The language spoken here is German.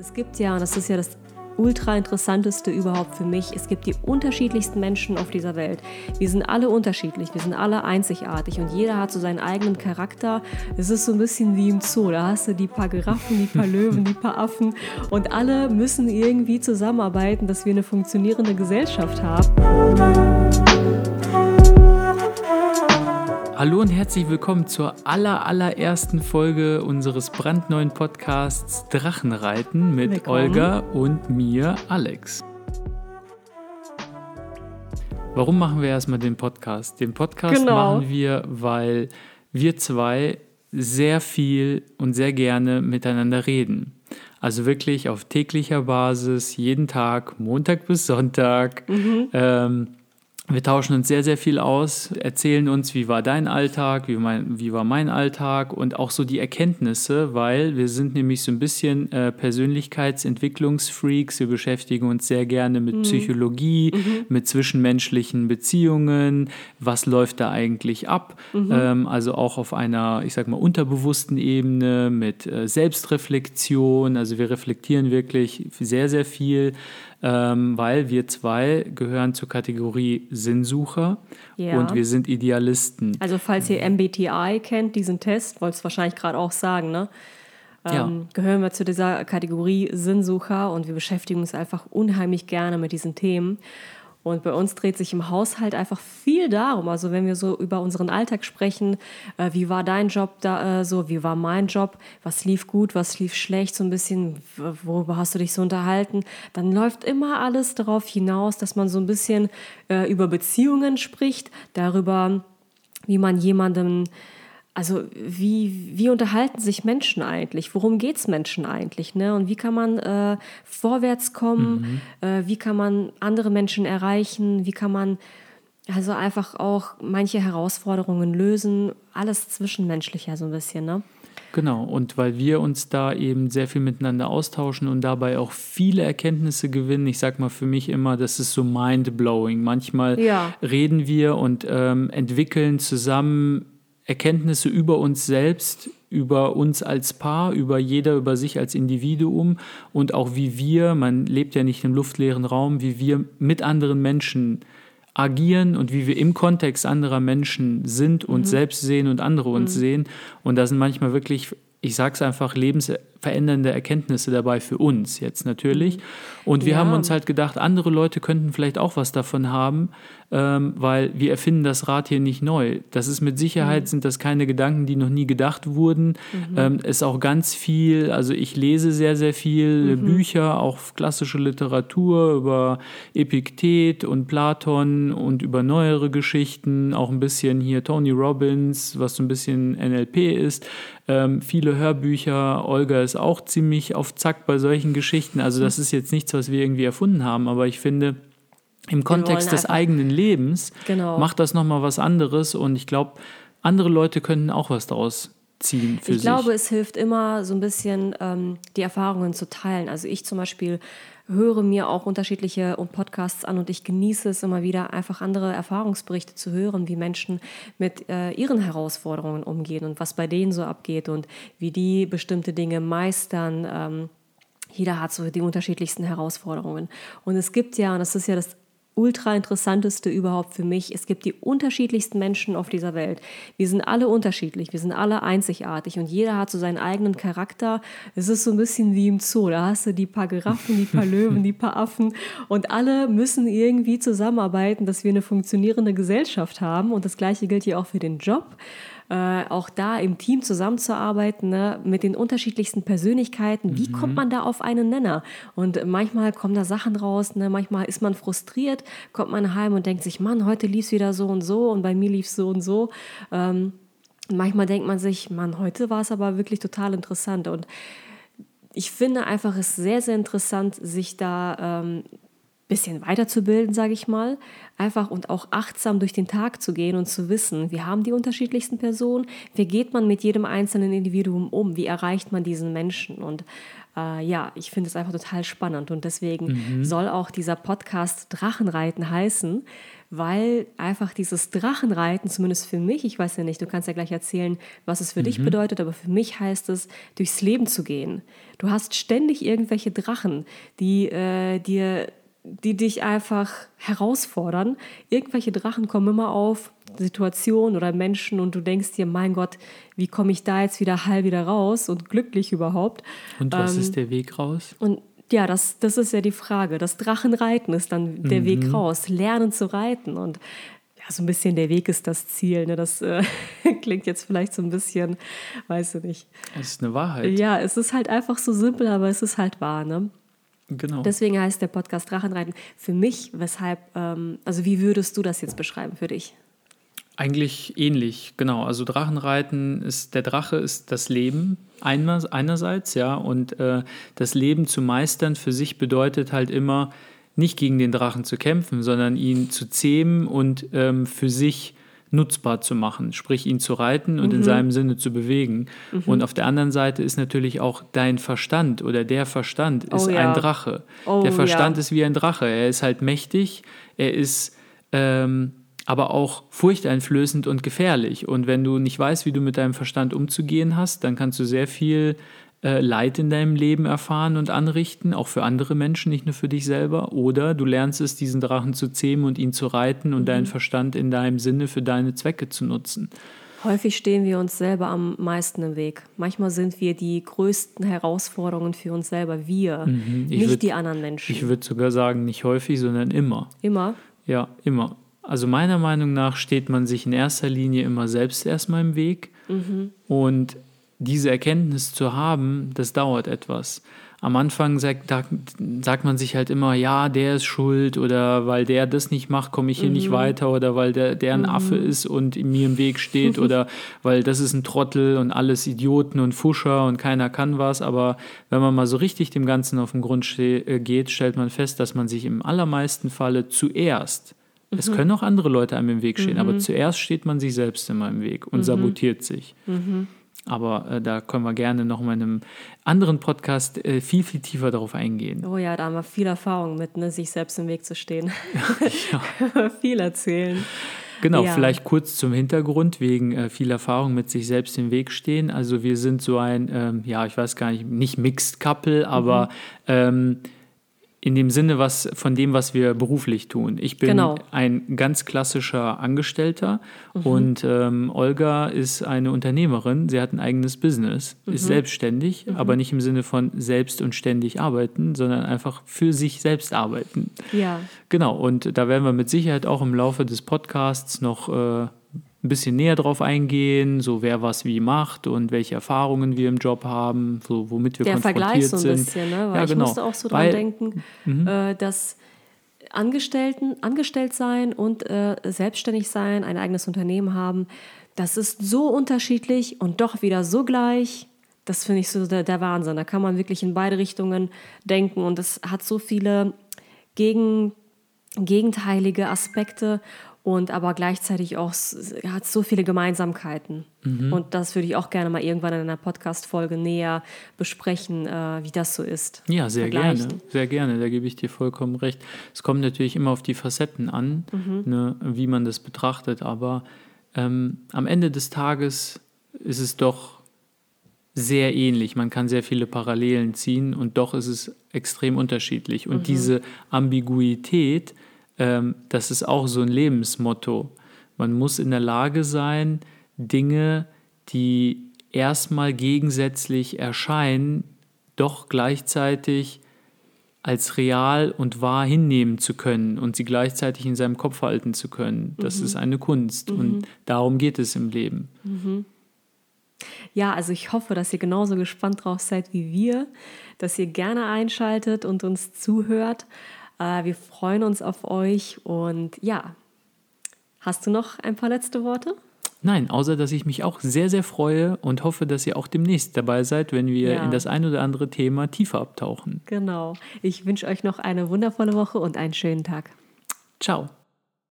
Es gibt ja, und das ist ja das ultra interessanteste überhaupt für mich, es gibt die unterschiedlichsten Menschen auf dieser Welt. Wir sind alle unterschiedlich, wir sind alle einzigartig und jeder hat so seinen eigenen Charakter. Es ist so ein bisschen wie im Zoo, da hast du die paar Giraffen, die paar Löwen, die paar Affen und alle müssen irgendwie zusammenarbeiten, dass wir eine funktionierende Gesellschaft haben. Hallo und herzlich willkommen zur aller, allerersten Folge unseres brandneuen Podcasts Drachenreiten mit willkommen. Olga und mir, Alex. Warum machen wir erstmal den Podcast? Den Podcast genau. machen wir, weil wir zwei sehr viel und sehr gerne miteinander reden. Also wirklich auf täglicher Basis, jeden Tag, Montag bis Sonntag. Mhm. Ähm, wir tauschen uns sehr, sehr viel aus, erzählen uns, wie war dein Alltag, wie, mein, wie war mein Alltag und auch so die Erkenntnisse, weil wir sind nämlich so ein bisschen äh, Persönlichkeitsentwicklungsfreaks. Wir beschäftigen uns sehr gerne mit mhm. Psychologie, mhm. mit zwischenmenschlichen Beziehungen, was läuft da eigentlich ab. Mhm. Ähm, also auch auf einer, ich sag mal, unterbewussten Ebene mit äh, Selbstreflexion. Also wir reflektieren wirklich sehr, sehr viel ähm, weil wir zwei gehören zur Kategorie Sinnsucher ja. und wir sind Idealisten. Also falls ihr MBTI kennt, diesen Test, wollte es wahrscheinlich gerade auch sagen, ne? Ähm, ja. Gehören wir zu dieser Kategorie Sinnsucher und wir beschäftigen uns einfach unheimlich gerne mit diesen Themen. Und bei uns dreht sich im Haushalt einfach viel darum. Also wenn wir so über unseren Alltag sprechen, äh, wie war dein Job da äh, so, wie war mein Job, was lief gut, was lief schlecht, so ein bisschen, worüber hast du dich so unterhalten, dann läuft immer alles darauf hinaus, dass man so ein bisschen äh, über Beziehungen spricht, darüber, wie man jemandem also wie, wie unterhalten sich Menschen eigentlich? Worum geht es Menschen eigentlich? Ne? Und wie kann man äh, vorwärts kommen? Mhm. Äh, wie kann man andere Menschen erreichen? Wie kann man also einfach auch manche Herausforderungen lösen? Alles zwischenmenschlicher so ein bisschen, ne? Genau, und weil wir uns da eben sehr viel miteinander austauschen und dabei auch viele Erkenntnisse gewinnen, ich sag mal für mich immer, das ist so mind-blowing. Manchmal ja. reden wir und ähm, entwickeln zusammen Erkenntnisse über uns selbst, über uns als Paar, über jeder über sich als Individuum und auch wie wir, man lebt ja nicht im luftleeren Raum, wie wir mit anderen Menschen agieren und wie wir im Kontext anderer Menschen sind und mhm. selbst sehen und andere uns mhm. sehen. Und da sind manchmal wirklich ich sage es einfach, lebensverändernde Erkenntnisse dabei für uns jetzt natürlich. Und wir ja. haben uns halt gedacht, andere Leute könnten vielleicht auch was davon haben, ähm, weil wir erfinden das Rad hier nicht neu. Das ist mit Sicherheit, mhm. sind das keine Gedanken, die noch nie gedacht wurden. Mhm. Ähm, ist auch ganz viel, also ich lese sehr, sehr viel mhm. Bücher, auch klassische Literatur über Epiktet und Platon und über neuere Geschichten, auch ein bisschen hier Tony Robbins, was so ein bisschen NLP ist. Ähm, viele Hörbücher. Olga ist auch ziemlich auf Zack bei solchen Geschichten. Also das ist jetzt nichts, was wir irgendwie erfunden haben, aber ich finde, im Kontext des eigenen Lebens genau. macht das nochmal was anderes und ich glaube, andere Leute könnten auch was daraus ziehen für ich sich. Ich glaube, es hilft immer so ein bisschen, ähm, die Erfahrungen zu teilen. Also ich zum Beispiel höre mir auch unterschiedliche Podcasts an und ich genieße es immer wieder, einfach andere Erfahrungsberichte zu hören, wie Menschen mit äh, ihren Herausforderungen umgehen und was bei denen so abgeht und wie die bestimmte Dinge meistern. Ähm, jeder hat so die unterschiedlichsten Herausforderungen. Und es gibt ja, und das ist ja das ultra interessanteste überhaupt für mich. Es gibt die unterschiedlichsten Menschen auf dieser Welt. Wir sind alle unterschiedlich, wir sind alle einzigartig und jeder hat so seinen eigenen Charakter. Es ist so ein bisschen wie im Zoo. Da hast du die paar Giraffen, die paar Löwen, die paar Affen und alle müssen irgendwie zusammenarbeiten, dass wir eine funktionierende Gesellschaft haben. Und das Gleiche gilt hier auch für den Job äh, auch da im Team zusammenzuarbeiten, ne, mit den unterschiedlichsten Persönlichkeiten. Wie mhm. kommt man da auf einen Nenner? Und manchmal kommen da Sachen raus, ne, manchmal ist man frustriert, kommt man heim und denkt sich, Mann, heute lief es wieder so und so und bei mir lief es so und so. Ähm, manchmal denkt man sich, Mann, heute war es aber wirklich total interessant. Und ich finde einfach es sehr, sehr interessant, sich da ähm, bisschen weiterzubilden, sage ich mal. Einfach und auch achtsam durch den Tag zu gehen und zu wissen, wir haben die unterschiedlichsten Personen. Wie geht man mit jedem einzelnen Individuum um? Wie erreicht man diesen Menschen? Und äh, ja, ich finde es einfach total spannend. Und deswegen mhm. soll auch dieser Podcast Drachenreiten heißen, weil einfach dieses Drachenreiten, zumindest für mich, ich weiß ja nicht, du kannst ja gleich erzählen, was es für mhm. dich bedeutet, aber für mich heißt es, durchs Leben zu gehen. Du hast ständig irgendwelche Drachen, die äh, dir die dich einfach herausfordern. Irgendwelche Drachen kommen immer auf, Situationen oder Menschen und du denkst dir, mein Gott, wie komme ich da jetzt wieder heil wieder raus und glücklich überhaupt? Und was ähm, ist der Weg raus? Und ja, das, das ist ja die Frage. Das Drachenreiten ist dann der mhm. Weg raus, lernen zu reiten und ja, so ein bisschen der Weg ist das Ziel. Ne? Das äh, klingt jetzt vielleicht so ein bisschen, weißt du nicht. Es ist eine Wahrheit. Ja, es ist halt einfach so simpel, aber es ist halt wahr. Ne? Genau. Deswegen heißt der Podcast Drachenreiten. Für mich, weshalb, ähm, also wie würdest du das jetzt beschreiben für dich? Eigentlich ähnlich, genau. Also Drachenreiten ist, der Drache ist das Leben einmal, einerseits, ja, und äh, das Leben zu meistern für sich bedeutet halt immer, nicht gegen den Drachen zu kämpfen, sondern ihn zu zähmen und ähm, für sich nutzbar zu machen, sprich ihn zu reiten und mhm. in seinem Sinne zu bewegen. Mhm. Und auf der anderen Seite ist natürlich auch dein Verstand oder der Verstand ist oh, ja. ein Drache. Oh, der Verstand ja. ist wie ein Drache. Er ist halt mächtig, er ist ähm, aber auch furchteinflößend und gefährlich. Und wenn du nicht weißt, wie du mit deinem Verstand umzugehen hast, dann kannst du sehr viel äh, Leid in deinem Leben erfahren und anrichten, auch für andere Menschen, nicht nur für dich selber. Oder du lernst es, diesen Drachen zu zähmen und ihn zu reiten und mhm. deinen Verstand in deinem Sinne für deine Zwecke zu nutzen. Häufig stehen wir uns selber am meisten im Weg. Manchmal sind wir die größten Herausforderungen für uns selber, wir, mhm. nicht würd, die anderen Menschen. Ich würde sogar sagen, nicht häufig, sondern immer. Immer? Ja, immer. Also meiner Meinung nach steht man sich in erster Linie immer selbst erstmal im Weg. Mhm. Und diese Erkenntnis zu haben, das dauert etwas. Am Anfang sagt, sagt man sich halt immer, ja, der ist schuld oder weil der das nicht macht, komme ich hier mhm. nicht weiter oder weil der, der ein mhm. Affe ist und mir im Weg steht oder weil das ist ein Trottel und alles Idioten und Fuscher und keiner kann was. Aber wenn man mal so richtig dem Ganzen auf den Grund äh, geht, stellt man fest, dass man sich im allermeisten Falle zuerst es mhm. können auch andere Leute einem im Weg stehen, mhm. aber zuerst steht man sich selbst immer im Weg und mhm. sabotiert sich. Aber äh, da können wir gerne noch mal in einem anderen Podcast äh, viel, viel tiefer darauf eingehen. Oh ja, da haben wir viel Erfahrung mit, ne, sich selbst im Weg zu stehen. Ja. viel erzählen. Genau, ja. vielleicht kurz zum Hintergrund, wegen äh, viel Erfahrung mit sich selbst im Weg stehen. Also wir sind so ein, ähm, ja, ich weiß gar nicht, nicht Mixed Couple, aber mhm. ähm, in dem Sinne was von dem, was wir beruflich tun. Ich bin genau. ein ganz klassischer Angestellter mhm. und ähm, Olga ist eine Unternehmerin. Sie hat ein eigenes Business, mhm. ist selbstständig, mhm. aber nicht im Sinne von selbst und ständig arbeiten, sondern einfach für sich selbst arbeiten. Ja. Genau, und da werden wir mit Sicherheit auch im Laufe des Podcasts noch äh, ein bisschen näher drauf eingehen, so wer was wie macht und welche Erfahrungen wir im Job haben, so womit wir Der konfrontiert Vergleich so ein sind. bisschen, ne? Weil ja, ich genau. musste auch so dran Weil, denken, mhm. äh, dass Angestellten, angestellt sein und äh, selbstständig sein, ein eigenes Unternehmen haben, das ist so unterschiedlich und doch wieder so gleich. Das finde ich so der, der Wahnsinn. Da kann man wirklich in beide Richtungen denken und es hat so viele gegen, gegenteilige Aspekte und aber gleichzeitig auch hat so viele Gemeinsamkeiten. Mhm. Und das würde ich auch gerne mal irgendwann in einer Podcast-Folge näher besprechen, äh, wie das so ist. Ja, sehr gerne. Sehr gerne, da gebe ich dir vollkommen recht. Es kommt natürlich immer auf die Facetten an, mhm. ne, wie man das betrachtet, aber ähm, am Ende des Tages ist es doch sehr ähnlich. Man kann sehr viele Parallelen ziehen und doch ist es extrem unterschiedlich. Und mhm. diese Ambiguität, ähm, das ist auch so ein Lebensmotto. Man muss in der Lage sein, Dinge, die erstmal gegensätzlich erscheinen, doch gleichzeitig als real und wahr hinnehmen zu können und sie gleichzeitig in seinem Kopf halten zu können. Das mhm. ist eine Kunst mhm. und darum geht es im Leben. Mhm. Ja, also ich hoffe, dass ihr genauso gespannt drauf seid wie wir, dass ihr gerne einschaltet und uns zuhört. Äh, wir freuen uns auf euch und ja, hast du noch ein paar letzte Worte? Nein, außer dass ich mich auch sehr, sehr freue und hoffe, dass ihr auch demnächst dabei seid, wenn wir ja. in das ein oder andere Thema tiefer abtauchen. Genau. Ich wünsche euch noch eine wundervolle Woche und einen schönen Tag. Ciao.